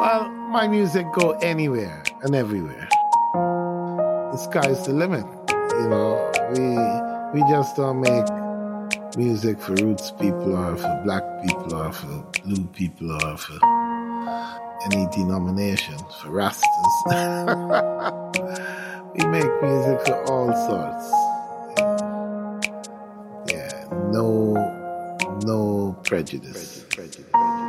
Well, my music go anywhere and everywhere. The sky's the limit. You know, we we just don't make music for roots people or for black people or for blue people or for any denomination, for Rastas. we make music for all sorts. Yeah, no no prejudice. prejudice.